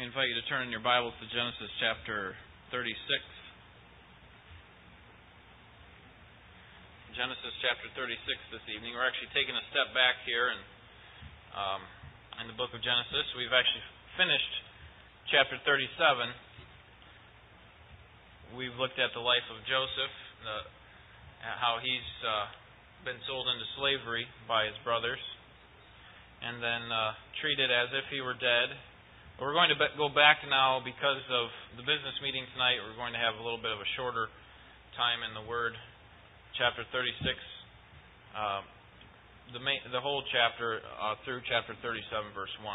me invite you to turn in your Bibles to Genesis chapter 36. Genesis chapter 36 this evening. We're actually taking a step back here and um, in the book of Genesis. We've actually finished chapter 37. We've looked at the life of Joseph, the, how he's uh, been sold into slavery by his brothers, and then uh, treated as if he were dead we're going to go back now because of the business meeting tonight. We're going to have a little bit of a shorter time in the Word, chapter 36, uh, the, main, the whole chapter uh, through chapter 37, verse 1.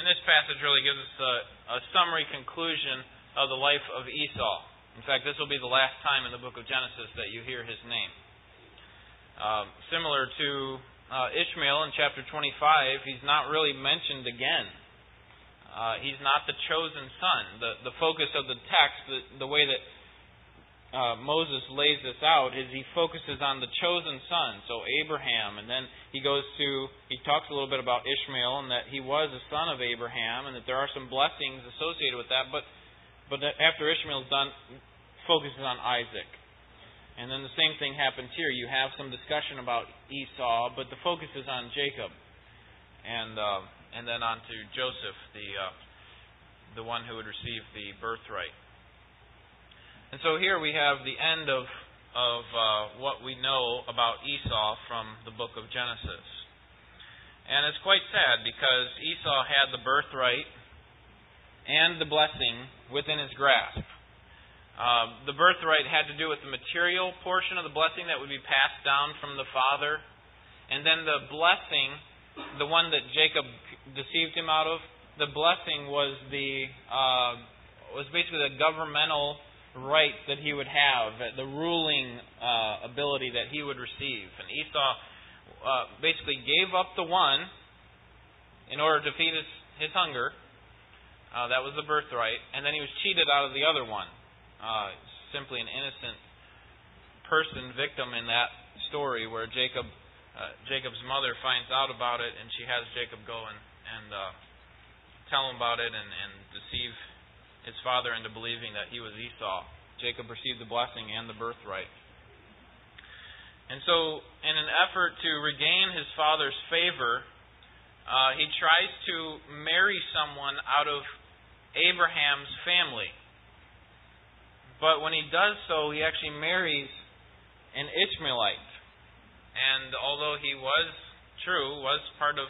And this passage really gives us a, a summary conclusion of the life of Esau. In fact, this will be the last time in the book of Genesis that you hear his name. Uh, similar to uh, Ishmael in chapter 25, he's not really mentioned again uh, he's not the chosen son. The, the focus of the text, the, the way that uh, Moses lays this out, is he focuses on the chosen son, so Abraham, and then he goes to, he talks a little bit about Ishmael and that he was a son of Abraham and that there are some blessings associated with that, but, but after Ishmael's done, focuses on Isaac. And then the same thing happens here. You have some discussion about Esau, but the focus is on Jacob. And. Uh, and then on to Joseph, the uh, the one who would receive the birthright. And so here we have the end of of uh, what we know about Esau from the book of Genesis. And it's quite sad because Esau had the birthright and the blessing within his grasp. Uh, the birthright had to do with the material portion of the blessing that would be passed down from the father, and then the blessing, the one that Jacob deceived him out of. The blessing was the uh, was basically the governmental right that he would have, the ruling uh, ability that he would receive. And Esau uh, basically gave up the one in order to feed his, his hunger. Uh, that was the birthright, and then he was cheated out of the other one. Uh, simply an innocent person, victim in that story, where Jacob, uh, Jacob's mother finds out about it, and she has Jacob go and and uh, tell him about it and, and deceive his father into believing that he was Esau. Jacob received the blessing and the birthright. And so, in an effort to regain his father's favor, uh, he tries to marry someone out of Abraham's family. But when he does so, he actually marries an Ishmaelite. And although he was true, was part of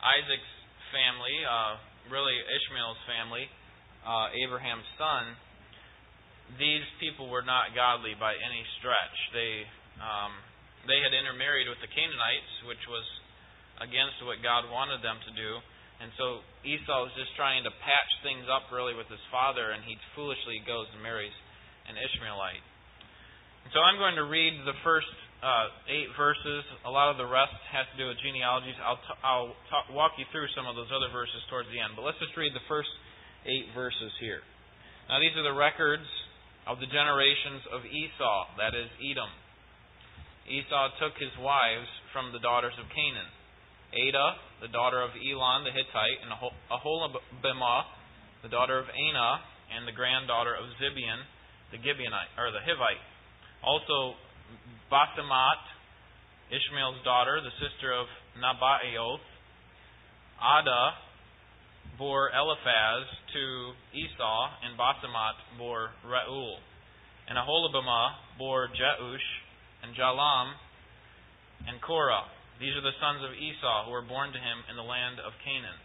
Isaac's family, uh, really Ishmael's family, uh, Abraham's son, these people were not godly by any stretch. They um, they had intermarried with the Canaanites, which was against what God wanted them to do. And so Esau was just trying to patch things up really with his father, and he foolishly goes and marries an Ishmaelite. And so I'm going to read the first uh, eight verses. A lot of the rest has to do with genealogies. I'll, t- I'll talk, walk you through some of those other verses towards the end. But let's just read the first eight verses here. Now, these are the records of the generations of Esau, that is, Edom. Esau took his wives from the daughters of Canaan Adah, the daughter of Elon the Hittite, and Aholibamah, the daughter of Anah, and the granddaughter of Zibeon, the Gibeonite, or the Hivite. Also, Basemath, Ishmael's daughter, the sister of Nebaioth. Adah bore Eliphaz to Esau, and Basemath bore Reuel. And Aholibamah bore Jeush, and Jalam, and Korah. These are the sons of Esau who were born to him in the land of Canaan.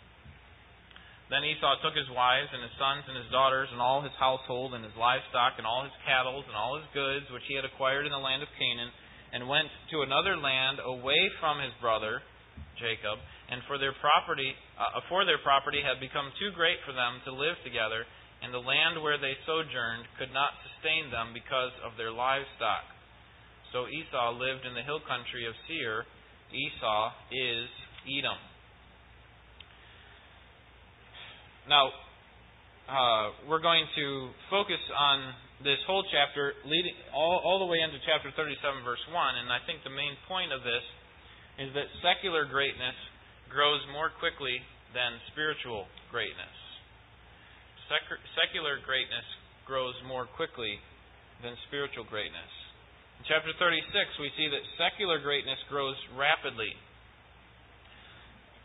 Then Esau took his wives and his sons and his daughters and all his household and his livestock and all his cattle and all his goods which he had acquired in the land of Canaan and went to another land away from his brother Jacob and for their property uh, for their property had become too great for them to live together and the land where they sojourned could not sustain them because of their livestock. So Esau lived in the hill country of Seir. Esau is Edom. Now, uh, we're going to focus on this whole chapter, leading all, all the way into chapter 37, verse 1. And I think the main point of this is that secular greatness grows more quickly than spiritual greatness. secular greatness grows more quickly than spiritual greatness. In chapter 36, we see that secular greatness grows rapidly.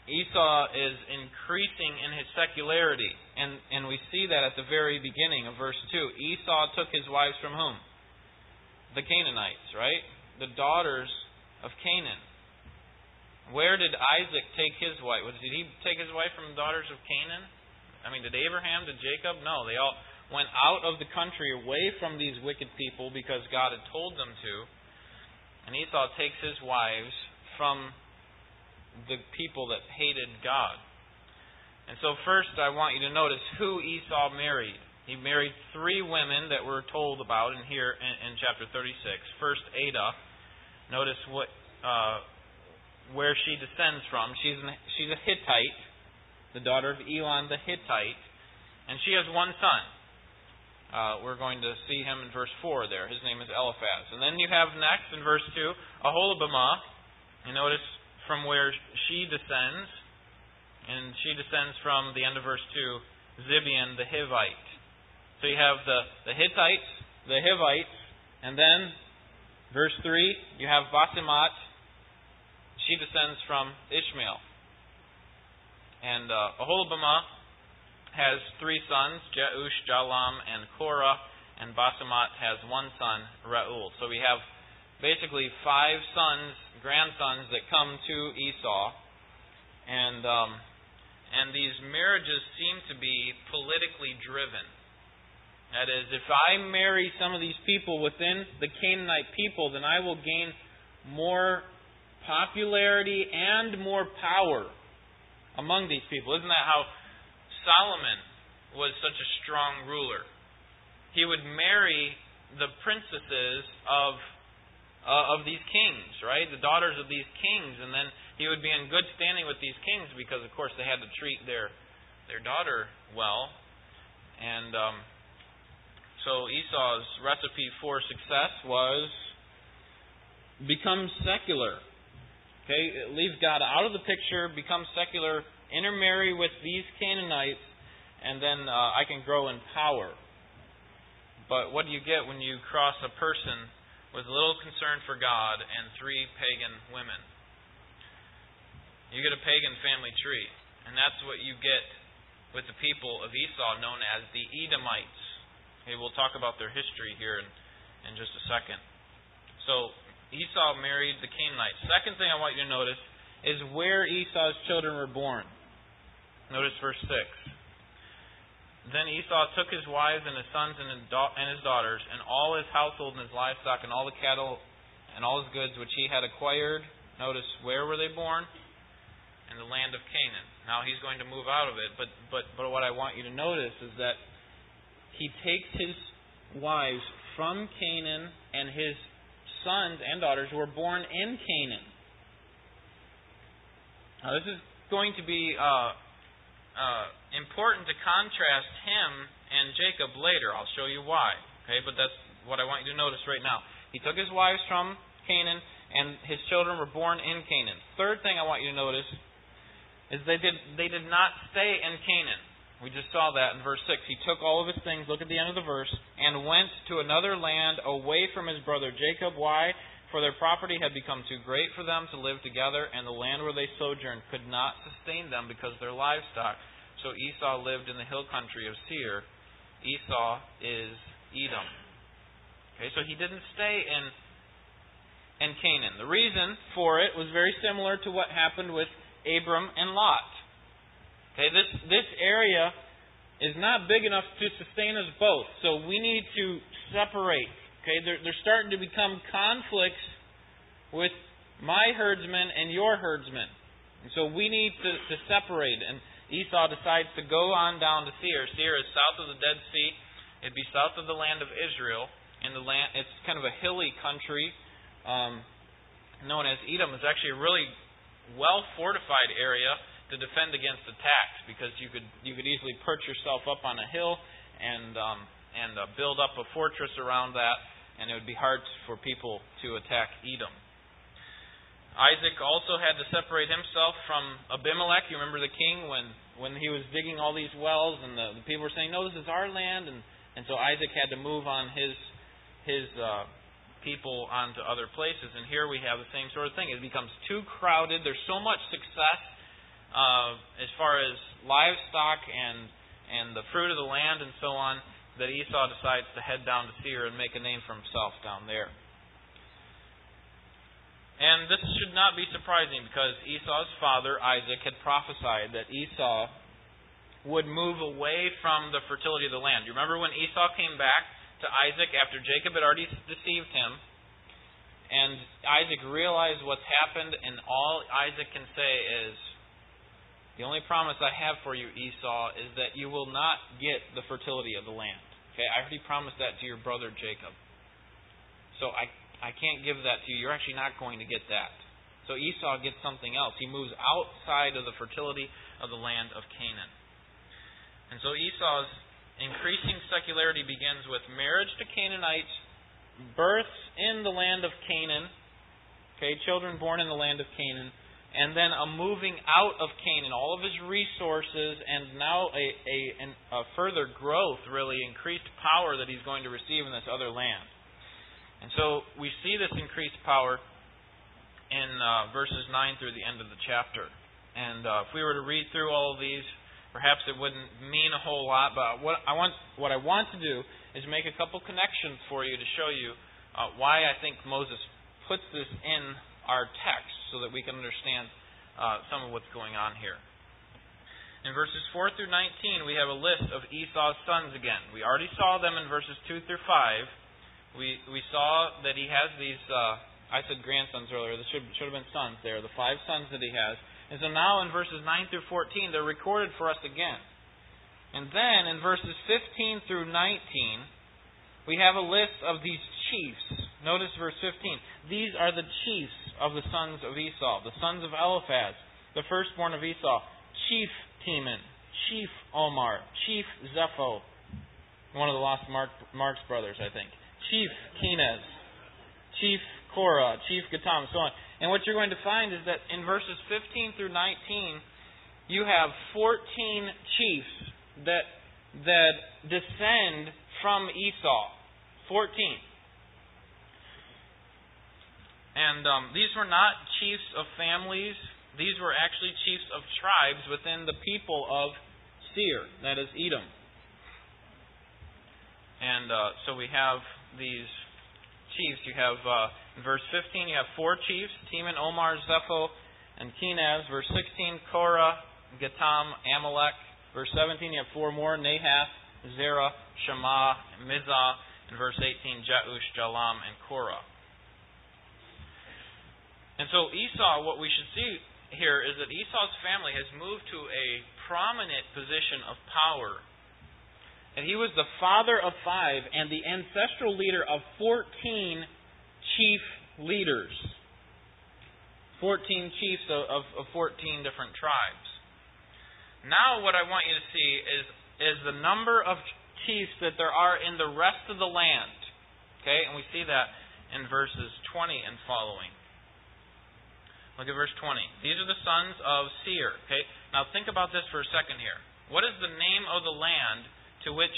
Esau is increasing in his secularity, and, and we see that at the very beginning of verse 2. Esau took his wives from whom? The Canaanites, right? The daughters of Canaan. Where did Isaac take his wife? Did he take his wife from the daughters of Canaan? I mean, did Abraham, did Jacob? No, they all went out of the country away from these wicked people because God had told them to. And Esau takes his wives from the people that hated God. And so, first, I want you to notice who Esau married. He married three women that we're told about in here in, in chapter 36. First, Adah. Notice what uh, where she descends from. She's an, she's a Hittite, the daughter of Elon the Hittite, and she has one son. Uh, we're going to see him in verse 4 there. His name is Eliphaz. And then you have next in verse 2, Aholibamah. You notice from where she descends, and she descends from the end of verse 2, Zibeon the Hivite. So you have the, the Hittites, the Hivites, and then, verse 3, you have Basemath. She descends from Ishmael. And uh, has three sons, Jeush, Jalam, and Korah, and Basemath has one son, Reuel. So we have basically five sons grandsons that come to Esau, and um, and these marriages seem to be politically driven. That is, if I marry some of these people within the Canaanite people, then I will gain more popularity and more power among these people. Isn't that how Solomon was such a strong ruler? He would marry the princesses of uh, of these kings, right? The daughters of these kings, and then he would be in good standing with these kings because, of course, they had to treat their their daughter well. And um, so Esau's recipe for success was become secular. Okay, leave God out of the picture, become secular, intermarry with these Canaanites, and then uh, I can grow in power. But what do you get when you cross a person with little concern for God and three pagan women. You get a pagan family tree, and that's what you get with the people of Esau known as the Edomites. Okay, we'll talk about their history here in, in just a second. So Esau married the Canaanites. Second thing I want you to notice is where Esau's children were born. Notice verse 6. Then Esau took his wives and his sons and his daughters, and all his household and his livestock, and all the cattle and all his goods which he had acquired. Notice where were they born? In the land of Canaan. Now he's going to move out of it, but but but what I want you to notice is that he takes his wives from Canaan, and his sons and daughters were born in Canaan. Now this is going to be. Uh, uh, important to contrast him and Jacob later. I'll show you why. Okay, but that's what I want you to notice right now. He took his wives from Canaan, and his children were born in Canaan. Third thing I want you to notice is they did they did not stay in Canaan. We just saw that in verse 6. He took all of his things, look at the end of the verse, and went to another land away from his brother Jacob. Why? For their property had become too great for them to live together, and the land where they sojourned could not sustain them because of their livestock. So Esau lived in the hill country of Seir. Esau is Edom. Okay, so he didn't stay in in Canaan. The reason for it was very similar to what happened with Abram and Lot. Okay, this this area is not big enough to sustain us both, so we need to separate. Okay, they're, they're starting to become conflicts with my herdsmen and your herdsmen. And so we need to, to separate. And Esau decides to go on down to Seir. Seir is south of the Dead Sea. It'd be south of the land of Israel. And the land, it's kind of a hilly country um, known as Edom. It's actually a really well fortified area to defend against attacks because you could you could easily perch yourself up on a hill and um, and uh, build up a fortress around that and it would be hard for people to attack Edom. Isaac also had to separate himself from Abimelech. You remember the king when, when he was digging all these wells, and the, the people were saying, "No, this is our land," and and so Isaac had to move on his his uh, people onto other places. And here we have the same sort of thing. It becomes too crowded. There's so much success uh, as far as livestock and and the fruit of the land and so on that Esau decides to head down to Seir and make a name for himself down there. And this should not be surprising because Esau's father, Isaac, had prophesied that Esau would move away from the fertility of the land. You remember when Esau came back to Isaac after Jacob had already deceived him, and Isaac realized what's happened, and all Isaac can say is, The only promise I have for you, Esau, is that you will not get the fertility of the land. Okay, I already promised that to your brother Jacob. So I I can't give that to you. You're actually not going to get that. So Esau gets something else. He moves outside of the fertility of the land of Canaan. And so Esau's increasing secularity begins with marriage to Canaanites, births in the land of Canaan, okay, children born in the land of Canaan, and then a moving out of Canaan, all of his resources, and now a, a, a further growth, really increased power that he's going to receive in this other land. And so we see this increased power in uh, verses 9 through the end of the chapter. And uh, if we were to read through all of these, perhaps it wouldn't mean a whole lot. But what I want, what I want to do is make a couple connections for you to show you uh, why I think Moses puts this in our text, so that we can understand uh, some of what's going on here. In verses 4 through 19, we have a list of Esau's sons again. We already saw them in verses 2 through 5 we we saw that he has these. Uh, I said grandsons earlier. This should should have been sons. There, the five sons that he has. And so now in verses nine through fourteen, they're recorded for us again. And then in verses fifteen through nineteen, we have a list of these chiefs. Notice verse fifteen. These are the chiefs of the sons of Esau, the sons of Eliphaz, the firstborn of Esau, chief Teman, chief Omar, chief Zepho, one of the lost Mark, Mark's brothers, I think. Chief Kenaz, Chief Korah, Chief Gatam, so on. And what you're going to find is that in verses 15 through 19, you have 14 chiefs that that descend from Esau. 14. And um, these were not chiefs of families. These were actually chiefs of tribes within the people of Seir, that is Edom. And uh, so we have these chiefs. You have, uh, in verse 15, you have four chiefs Teman, Omar, Zepho, and Kenaz. Verse 16, Korah, Gatam, Amalek. Verse 17, you have four more Nahath, Zerah, Shammah, Mizah. And verse 18, Jeush, Jalam, and Korah. And so Esau, what we should see here is that Esau's family has moved to a prominent position of power and he was the father of five and the ancestral leader of 14 chief leaders. 14 chiefs of, of, of 14 different tribes. Now, what I want you to see is, is the number of chiefs that there are in the rest of the land. Okay, and we see that in verses 20 and following. Look at verse 20. These are the sons of Seir. Okay, now think about this for a second here. What is the name of the land to which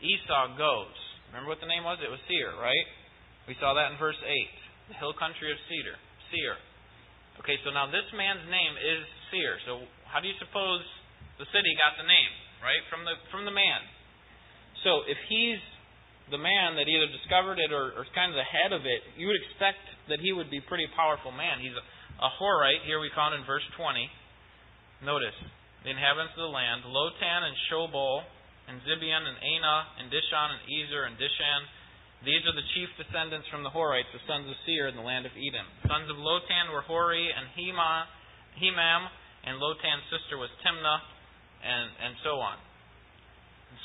Esau goes. Remember what the name was? It was Seir, right? We saw that in verse 8. The hill country of Cedar. Seir. Okay, so now this man's name is Seir. So how do you suppose the city got the name? Right? From the from the man. So if he's the man that either discovered it or, or kind of the head of it, you would expect that he would be a pretty powerful man. He's a, a Horite, here we found in verse 20. Notice, the inhabitants of the land, Lotan and Shobal, and Zibeon, and Anah, and Dishon, and Ezer, and Dishan. These are the chief descendants from the Horites, the sons of Seir in the land of Edom. Sons of Lotan were Hori and Hema, Hemam, and Lotan's sister was Timnah, and, and so on.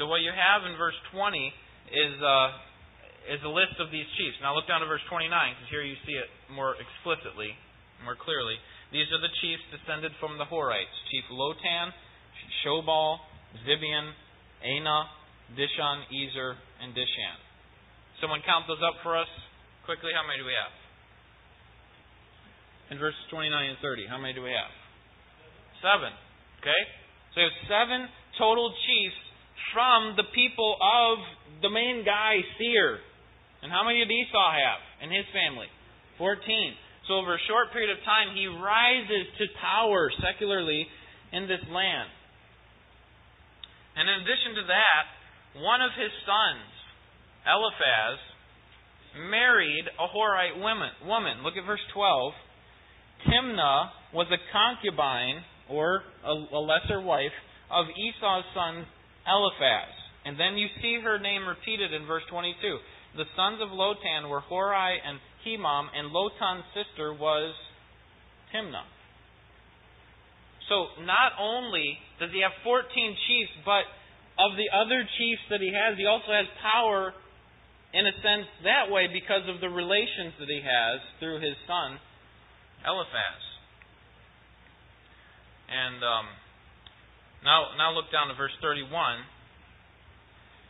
So what you have in verse 20 is, uh, is a list of these chiefs. Now look down to verse 29, because here you see it more explicitly, more clearly. These are the chiefs descended from the Horites Chief Lotan, Shobal, Zibeon, Anah, Dishon, Ezer, and Dishan. Someone count those up for us quickly. How many do we have? In verses 29 and 30, how many do we have? Seven. Okay? So you have seven total chiefs from the people of the main guy, Seir. And how many did Esau have in his family? Fourteen. So over a short period of time, he rises to power secularly in this land. And in addition to that, one of his sons, Eliphaz, married a Horite woman. Look at verse 12. Timnah was a concubine, or a lesser wife, of Esau's son Eliphaz. And then you see her name repeated in verse 22. The sons of Lotan were Hori and Hemam, and Lotan's sister was Timnah. So not only does he have 14 chiefs, but of the other chiefs that he has, he also has power in a sense that way because of the relations that he has through his son Eliphaz. And um, now, now look down to verse 31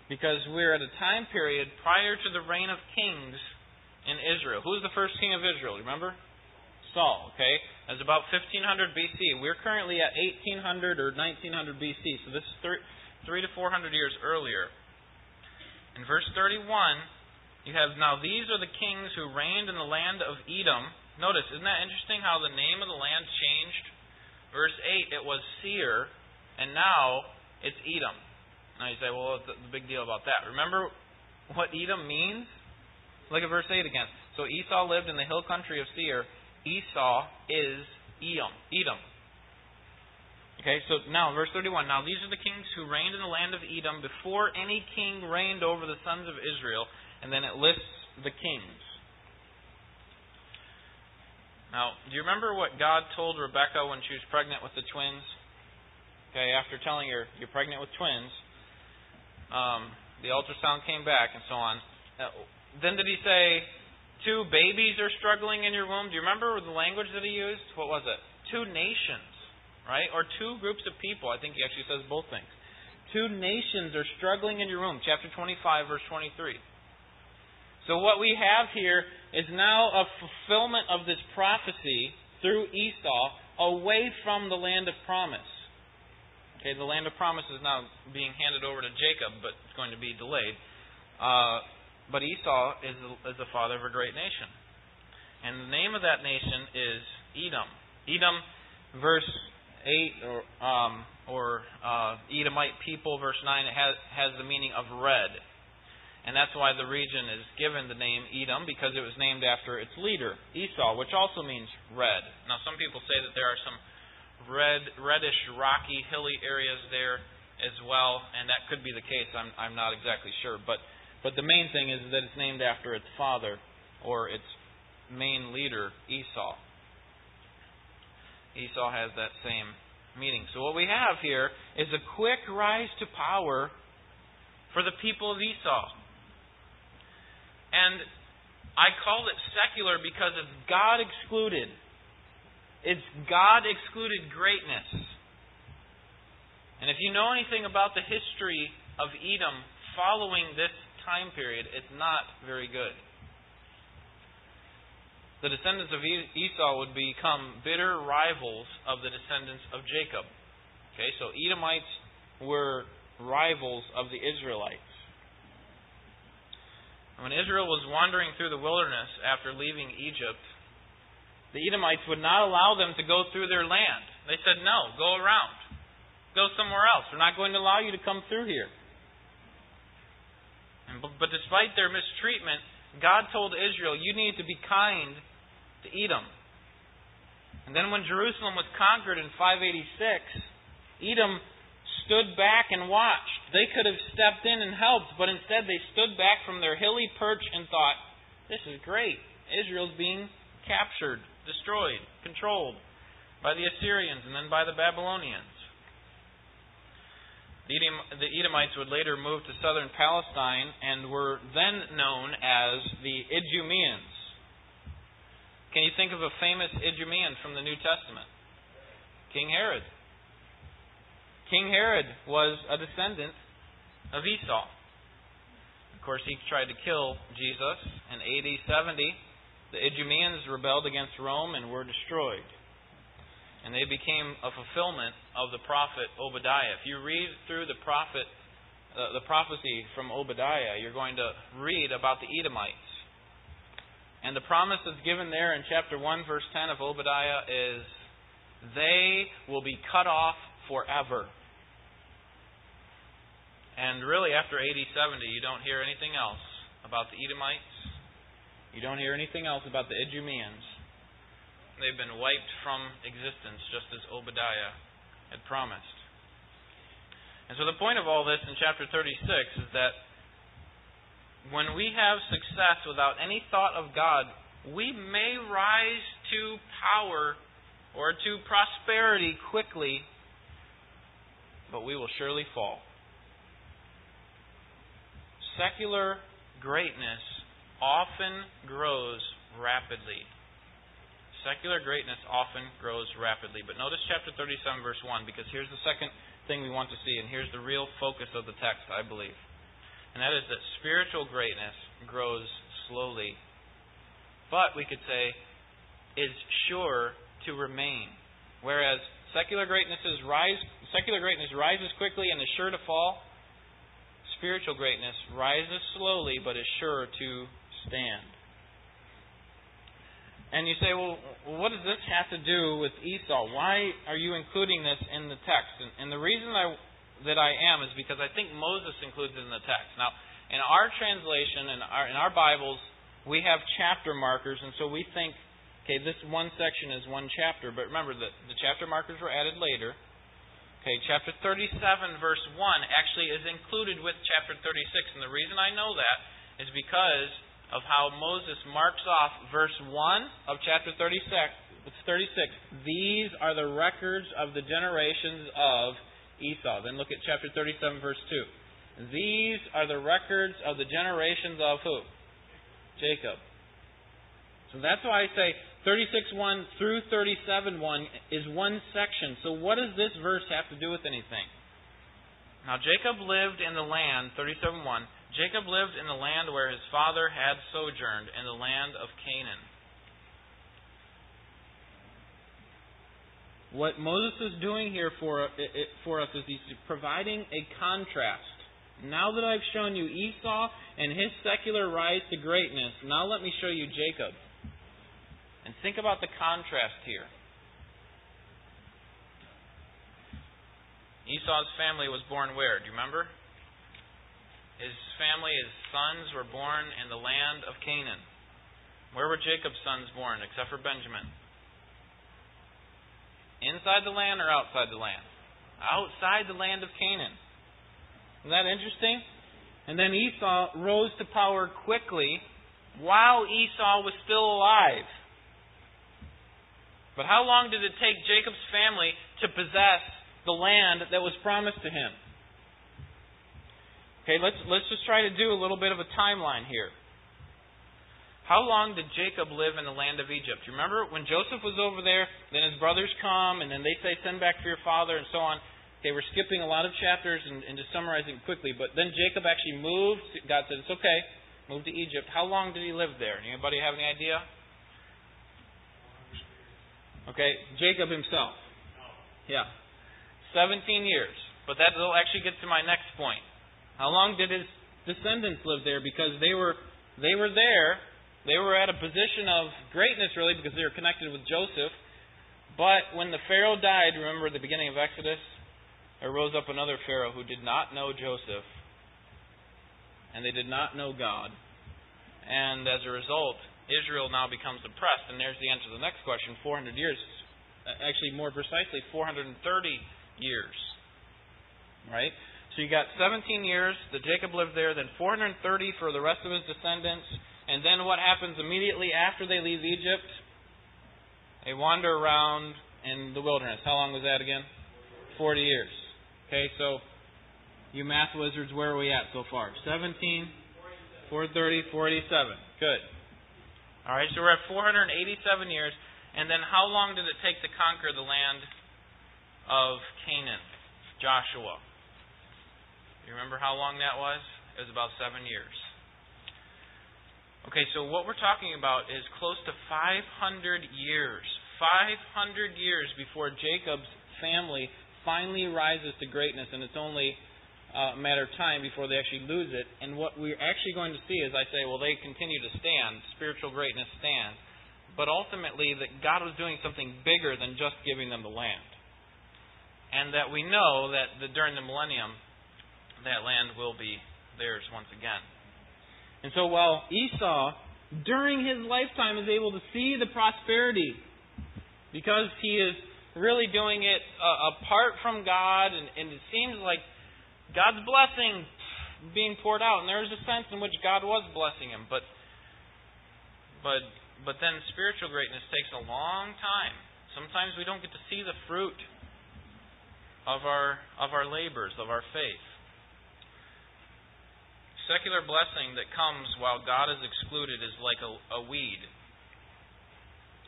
because we're at a time period prior to the reign of kings in Israel. Who's the first king of Israel? Remember? Saul, okay? That's about 1500 BC. We're currently at 1800 or 1900 BC, so this is three, three to 400 years earlier. In verse 31, you have now these are the kings who reigned in the land of Edom. Notice, isn't that interesting how the name of the land changed? Verse 8, it was Seir, and now it's Edom. Now you say, well, what's the big deal about that? Remember what Edom means? Look at verse 8 again. So Esau lived in the hill country of Seir. Esau is Edom. Edom. Okay, so now verse 31. Now these are the kings who reigned in the land of Edom before any king reigned over the sons of Israel. And then it lists the kings. Now, do you remember what God told Rebecca when she was pregnant with the twins? Okay, after telling her you're pregnant with twins, um, the ultrasound came back and so on. Uh, then did he say, two babies are struggling in your womb? Do you remember the language that he used? What was it? Two nations, right? Or two groups of people. I think he actually says both things. Two nations are struggling in your womb. Chapter 25, verse 23. So what we have here is now a fulfillment of this prophecy through Esau away from the land of promise. Okay, the land of promise is now being handed over to Jacob, but it's going to be delayed. Uh, but Esau is, is the father of a great nation. And the name of that nation is Edom. Edom, verse 8, or, um, or uh, Edomite people, verse 9, has, has the meaning of red. And that's why the region is given the name Edom, because it was named after its leader, Esau, which also means red. Now, some people say that there are some red, reddish, rocky, hilly areas there as well, and that could be the case. I'm, I'm not exactly sure. But but the main thing is that it's named after its father or its main leader, Esau. Esau has that same meaning. So what we have here is a quick rise to power for the people of Esau. And I call it secular because it's God excluded. It's God excluded greatness. And if you know anything about the history of Edom following this time period, it's not very good. The descendants of Esau would become bitter rivals of the descendants of Jacob. Okay, so Edomites were rivals of the Israelites. When Israel was wandering through the wilderness after leaving Egypt, the Edomites would not allow them to go through their land. They said, No, go around. Go somewhere else. We're not going to allow you to come through here. But despite their mistreatment, God told Israel, You need to be kind to Edom. And then when Jerusalem was conquered in 586, Edom stood back and watched. They could have stepped in and helped, but instead they stood back from their hilly perch and thought, This is great. Israel's being captured, destroyed, controlled by the Assyrians and then by the Babylonians. The Edomites would later move to southern Palestine and were then known as the Idumeans. Can you think of a famous Idumean from the New Testament? King Herod. King Herod was a descendant of Esau. Of course, he tried to kill Jesus in AD 70. The Idumeans rebelled against Rome and were destroyed. And they became a fulfillment of the prophet Obadiah. If you read through the prophet uh, the prophecy from Obadiah, you're going to read about the Edomites. And the promise that's given there in chapter 1 verse 10 of Obadiah is they will be cut off forever. And really after AD 70 you don't hear anything else about the Edomites. You don't hear anything else about the Idumeans. They've been wiped from existence, just as Obadiah had promised. And so the point of all this in chapter 36 is that when we have success without any thought of God, we may rise to power or to prosperity quickly, but we will surely fall. Secular greatness often grows rapidly. Secular greatness often grows rapidly. But notice chapter 37, verse 1, because here's the second thing we want to see, and here's the real focus of the text, I believe. And that is that spiritual greatness grows slowly, but we could say is sure to remain. Whereas secular greatness is rise secular greatness rises quickly and is sure to fall. Spiritual greatness rises slowly but is sure to stand. And you say, well, what does this have to do with Esau? Why are you including this in the text? And, and the reason I, that I am is because I think Moses includes it in the text. Now, in our translation, in our, in our Bibles, we have chapter markers, and so we think, okay, this one section is one chapter. But remember that the chapter markers were added later. Okay, chapter 37, verse 1 actually is included with chapter 36. And the reason I know that is because of how Moses marks off verse 1 of chapter 36. 36. These are the records of the generations of Esau. Then look at chapter 37, verse 2. These are the records of the generations of who? Jacob. So that's why I say 36 1 through 37 1 is one section. So what does this verse have to do with anything? Now Jacob lived in the land, 37 1, Jacob lived in the land where his father had sojourned, in the land of Canaan. What Moses is doing here for, for us is he's providing a contrast. Now that I've shown you Esau and his secular rise to greatness, now let me show you Jacob. And think about the contrast here. Esau's family was born where? Do you remember? His family, his sons, were born in the land of Canaan. Where were Jacob's sons born, except for Benjamin? Inside the land or outside the land? Outside the land of Canaan. Isn't that interesting? And then Esau rose to power quickly while Esau was still alive. But how long did it take Jacob's family to possess the land that was promised to him? Okay, let's let's just try to do a little bit of a timeline here. How long did Jacob live in the land of Egypt? You remember when Joseph was over there, then his brothers come, and then they say, Send back for your father, and so on. Okay, we're skipping a lot of chapters and, and just summarizing quickly, but then Jacob actually moved. God said, It's okay. Moved to Egypt. How long did he live there? Anybody have any idea? Okay, Jacob himself. Yeah. 17 years. But that will actually get to my next point. How long did his descendants live there? Because they were they were there. They were at a position of greatness really because they were connected with Joseph. But when the Pharaoh died, remember the beginning of Exodus, there rose up another Pharaoh who did not know Joseph. And they did not know God. And as a result, Israel now becomes oppressed. And there's the answer to the next question 400 years. Uh, actually, more precisely, 430 years. Right? So you got 17 years that Jacob lived there, then 430 for the rest of his descendants, and then what happens immediately after they leave Egypt? They wander around in the wilderness. How long was that again? 40 years. Okay, so you math wizards, where are we at so far? 17, 430, 47. Good. All right, so we're at 487 years, and then how long did it take to conquer the land of Canaan? Joshua. You remember how long that was? It was about seven years. Okay, so what we're talking about is close to 500 years. 500 years before Jacob's family finally rises to greatness, and it's only uh, a matter of time before they actually lose it. And what we're actually going to see is I say, well, they continue to stand, spiritual greatness stands, but ultimately that God was doing something bigger than just giving them the land. And that we know that the, during the millennium, that land will be theirs once again. And so while Esau, during his lifetime, is able to see the prosperity because he is really doing it uh, apart from God, and, and it seems like God's blessing being poured out, and there is a sense in which God was blessing him, but but but then spiritual greatness takes a long time. Sometimes we don't get to see the fruit of our of our labors, of our faith. Secular blessing that comes while God is excluded is like a, a weed.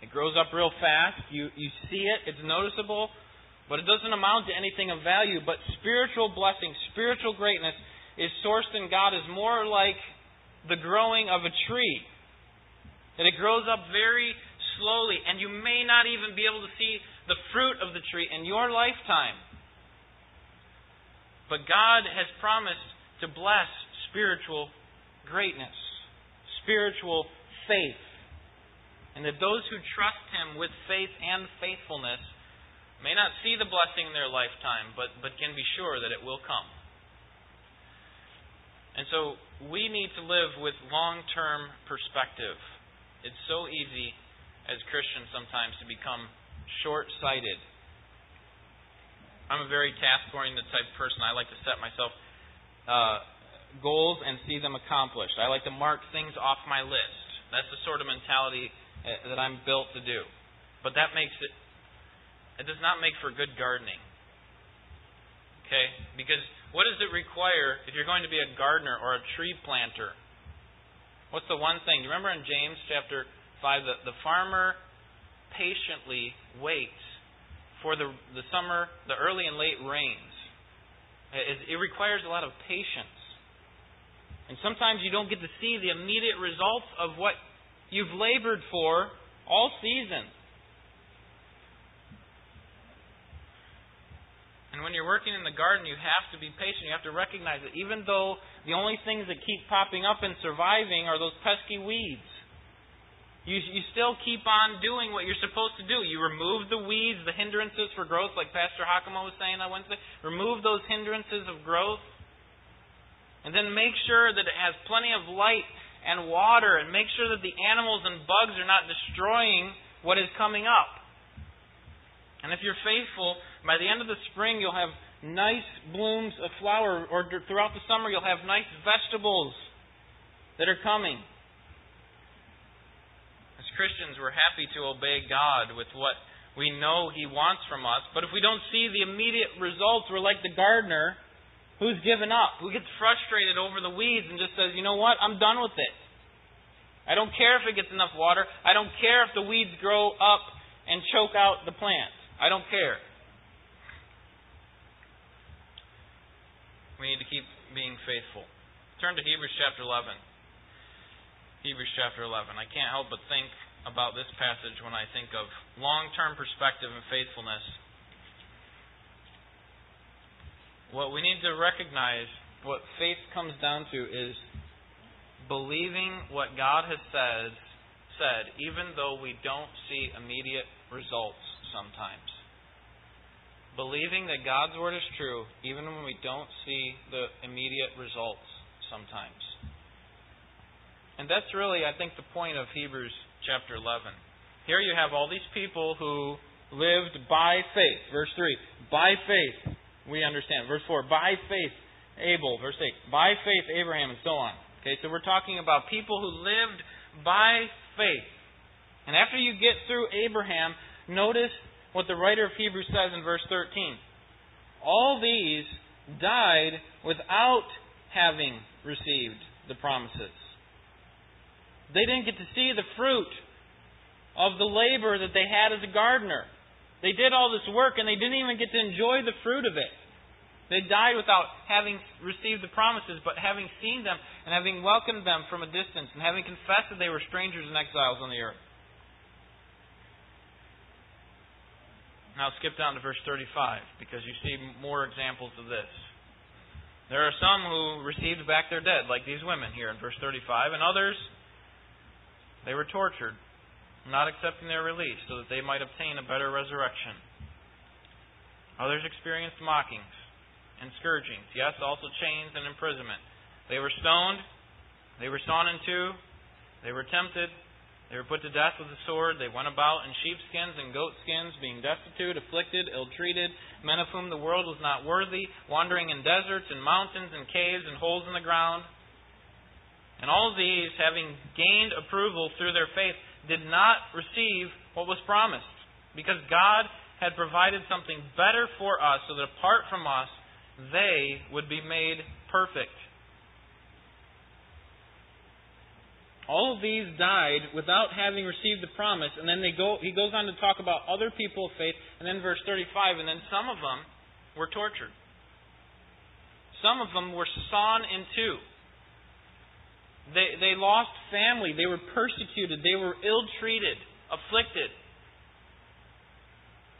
It grows up real fast. You, you see it, it's noticeable, but it doesn't amount to anything of value. But spiritual blessing, spiritual greatness is sourced in God is more like the growing of a tree. That it grows up very slowly, and you may not even be able to see the fruit of the tree in your lifetime. But God has promised to bless spiritual greatness, spiritual faith. And that those who trust Him with faith and faithfulness may not see the blessing in their lifetime, but, but can be sure that it will come. And so we need to live with long term perspective. It's so easy as Christians sometimes to become short sighted. I'm a very task oriented type person. I like to set myself uh, goals and see them accomplished. I like to mark things off my list. That's the sort of mentality uh, that I'm built to do. But that makes it, it does not make for good gardening. Okay? Because what does it require if you're going to be a gardener or a tree planter? What's the one thing? You remember in James chapter 5, the, the farmer patiently waits for the, the summer, the early and late rains. It, it requires a lot of patience. And sometimes you don't get to see the immediate results of what you've labored for all season. And when you're working in the garden, you have to be patient. You have to recognize that even though the only things that keep popping up and surviving are those pesky weeds, you, you still keep on doing what you're supposed to do. You remove the weeds, the hindrances for growth, like Pastor Hakama was saying on Wednesday. Remove those hindrances of growth and then make sure that it has plenty of light and water, and make sure that the animals and bugs are not destroying what is coming up. And if you're faithful, by the end of the spring, you'll have nice blooms of flower, or throughout the summer, you'll have nice vegetables that are coming. As Christians, we're happy to obey God with what we know He wants from us, but if we don't see the immediate results, we're like the gardener Who's given up? Who gets frustrated over the weeds and just says, you know what? I'm done with it. I don't care if it gets enough water. I don't care if the weeds grow up and choke out the plant. I don't care. We need to keep being faithful. Turn to Hebrews chapter 11. Hebrews chapter 11. I can't help but think about this passage when I think of long term perspective and faithfulness what we need to recognize, what faith comes down to, is believing what God has said, said, even though we don't see immediate results sometimes. Believing that God's word is true, even when we don't see the immediate results sometimes. And that's really, I think, the point of Hebrews chapter 11. Here you have all these people who lived by faith. Verse 3 By faith, we understand. Verse 4, by faith, Abel. Verse 8, by faith, Abraham, and so on. Okay, so we're talking about people who lived by faith. And after you get through Abraham, notice what the writer of Hebrews says in verse 13. All these died without having received the promises. They didn't get to see the fruit of the labor that they had as a gardener. They did all this work and they didn't even get to enjoy the fruit of it. They died without having received the promises, but having seen them and having welcomed them from a distance and having confessed that they were strangers and exiles on the earth. Now skip down to verse 35 because you see more examples of this. There are some who received back their dead, like these women here in verse 35, and others, they were tortured, not accepting their release so that they might obtain a better resurrection. Others experienced mockings and scourgings, yes, also chains and imprisonment. They were stoned, they were sawn in two, they were tempted, they were put to death with the sword. They went about in sheepskins and goatskins, being destitute, afflicted, ill treated, men of whom the world was not worthy, wandering in deserts and mountains and caves and holes in the ground. And all these, having gained approval through their faith, did not receive what was promised, because God had provided something better for us, so that apart from us, they would be made perfect. All of these died without having received the promise, and then they go, he goes on to talk about other people of faith, and then verse 35, and then some of them were tortured. Some of them were sawn in two. They, they lost family. They were persecuted. They were ill treated, afflicted.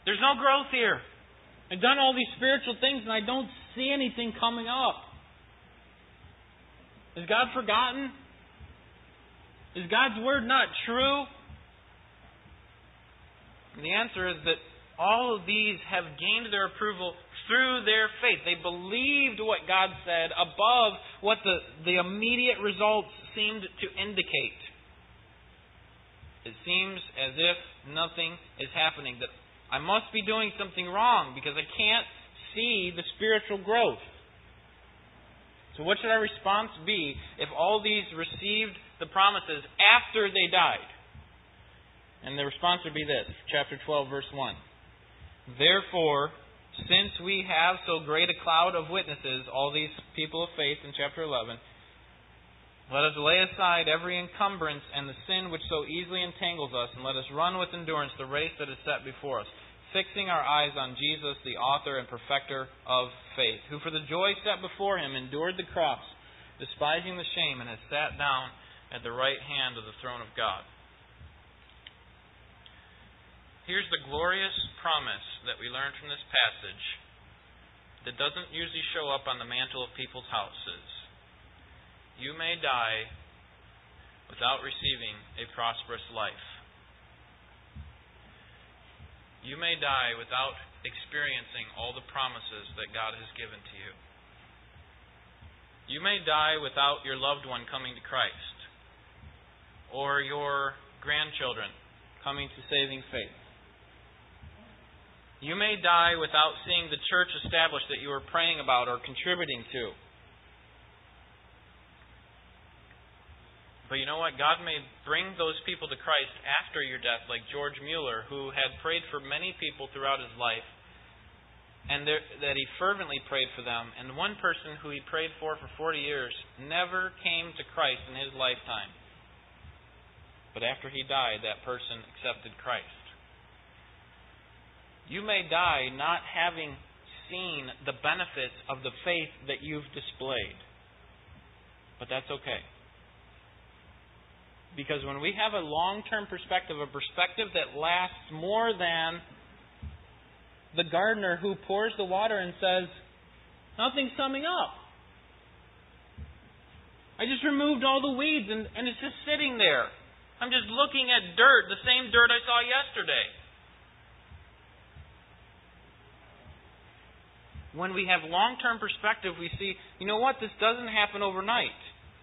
There's no growth here. I've done all these spiritual things, and I don't see anything coming up. Has God forgotten? Is God's word not true? And the answer is that all of these have gained their approval through their faith. They believed what God said above what the, the immediate results seemed to indicate. It seems as if nothing is happening, that I must be doing something wrong because I can't see the spiritual growth. So, what should our response be if all these received the promises after they died? And the response would be this chapter 12, verse 1. Therefore, since we have so great a cloud of witnesses, all these people of faith in chapter 11, let us lay aside every encumbrance and the sin which so easily entangles us, and let us run with endurance the race that is set before us fixing our eyes on Jesus, the author and perfecter of faith, who for the joy set before him endured the cross, despising the shame, and has sat down at the right hand of the throne of God. Here's the glorious promise that we learn from this passage that doesn't usually show up on the mantle of people's houses. You may die without receiving a prosperous life. You may die without experiencing all the promises that God has given to you. You may die without your loved one coming to Christ or your grandchildren coming to saving faith. You may die without seeing the church established that you were praying about or contributing to. But you know what? God may bring those people to Christ after your death, like George Mueller, who had prayed for many people throughout his life, and there, that he fervently prayed for them. And one person who he prayed for for 40 years never came to Christ in his lifetime. But after he died, that person accepted Christ. You may die not having seen the benefits of the faith that you've displayed. But that's okay. Because when we have a long term perspective, a perspective that lasts more than the gardener who pours the water and says, Nothing's coming up. I just removed all the weeds and, and it's just sitting there. I'm just looking at dirt, the same dirt I saw yesterday. When we have long term perspective, we see, you know what, this doesn't happen overnight.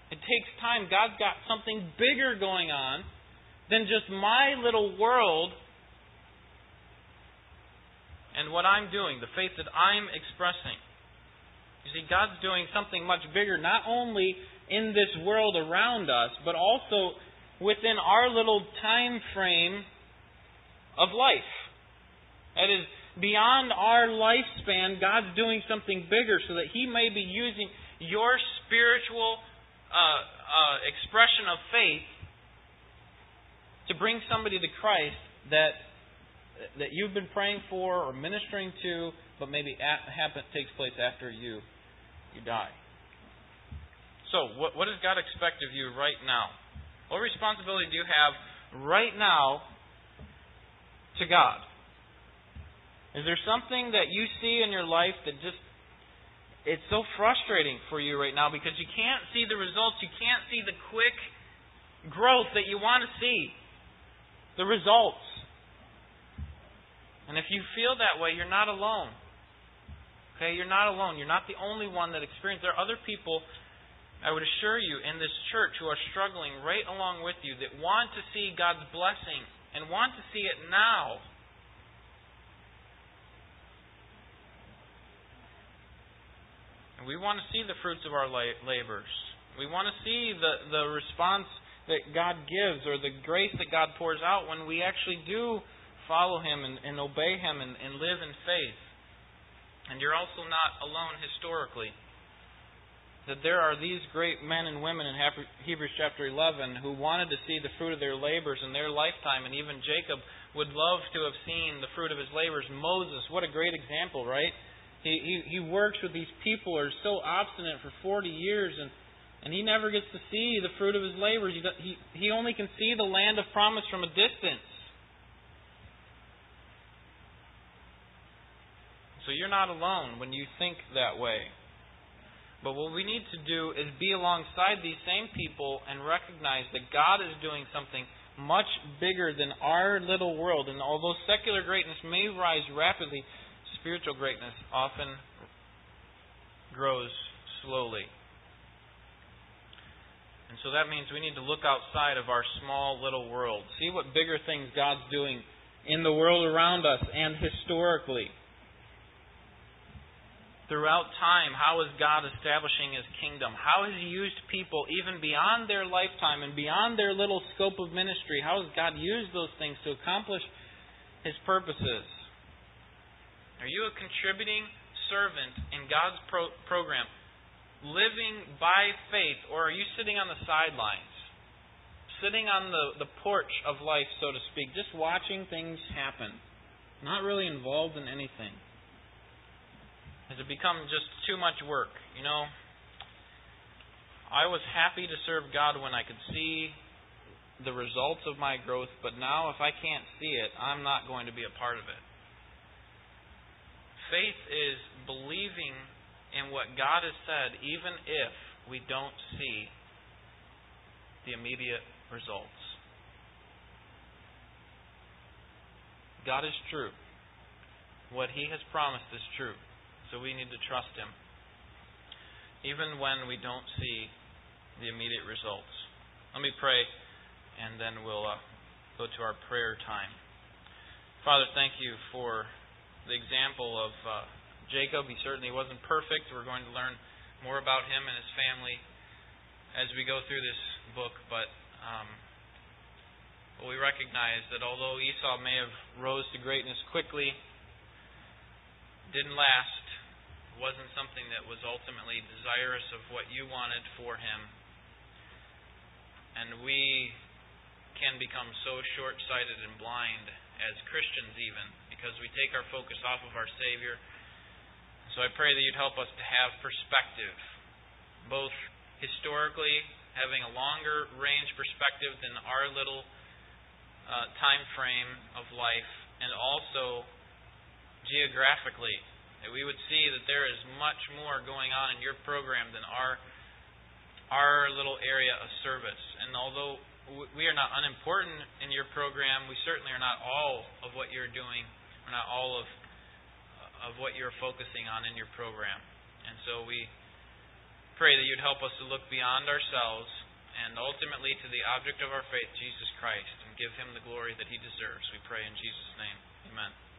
It takes time. God's got something bigger going on than just my little world and what I'm doing, the faith that I'm expressing. You see, God's doing something much bigger, not only in this world around us, but also within our little time frame of life. That is, beyond our lifespan, God's doing something bigger so that He may be using your spiritual uh, uh, expression of faith to bring somebody to Christ that that you've been praying for or ministering to, but maybe at, happen, takes place after you you die. So, what, what does God expect of you right now? What responsibility do you have right now to God? Is there something that you see in your life that just it's so frustrating for you right now because you can't see the results, you can't see the quick growth that you want to see. The results. And if you feel that way, you're not alone. Okay, you're not alone. You're not the only one that experiences. There are other people, I would assure you, in this church who are struggling right along with you that want to see God's blessing and want to see it now. We want to see the fruits of our labors. We want to see the, the response that God gives or the grace that God pours out when we actually do follow Him and, and obey Him and, and live in faith. And you're also not alone historically. That there are these great men and women in Hebrews chapter 11 who wanted to see the fruit of their labors in their lifetime, and even Jacob would love to have seen the fruit of his labors. Moses, what a great example, right? He, he, he works with these people who are so obstinate for 40 years, and, and he never gets to see the fruit of his labors. He, he, he only can see the land of promise from a distance. So you're not alone when you think that way. But what we need to do is be alongside these same people and recognize that God is doing something much bigger than our little world. And although secular greatness may rise rapidly, spiritual greatness often grows slowly. And so that means we need to look outside of our small little world. See what bigger things God's doing in the world around us and historically throughout time, how is God establishing His kingdom? How has He used people even beyond their lifetime and beyond their little scope of ministry? How has God used those things to accomplish His purposes? Are you a contributing servant in God's pro- program, living by faith, or are you sitting on the sidelines? Sitting on the, the porch of life, so to speak, just watching things happen, not really involved in anything. Has it become just too much work? You know, I was happy to serve God when I could see the results of my growth, but now if I can't see it, I'm not going to be a part of it. Faith is believing in what God has said, even if we don't see the immediate results. God is true. What He has promised is true. So we need to trust Him, even when we don't see the immediate results. Let me pray, and then we'll uh, go to our prayer time. Father, thank you for the example of uh, Jacob. He certainly wasn't perfect. We're going to learn more about him and his family as we go through this book, but um, we recognize that although Esau may have rose to greatness quickly, didn't last wasn't something that was ultimately desirous of what you wanted for him. And we can become so short sighted and blind as Christians, even, because we take our focus off of our Savior. So I pray that you'd help us to have perspective, both historically, having a longer range perspective than our little uh, time frame of life, and also geographically that we would see that there is much more going on in your program than our our little area of service. And although we are not unimportant in your program, we certainly are not all of what you're doing. Not all of uh, of what you're focusing on in your program. And so we pray that you'd help us to look beyond ourselves and ultimately to the object of our faith, Jesus Christ, and give him the glory that he deserves. We pray in Jesus' name. Amen.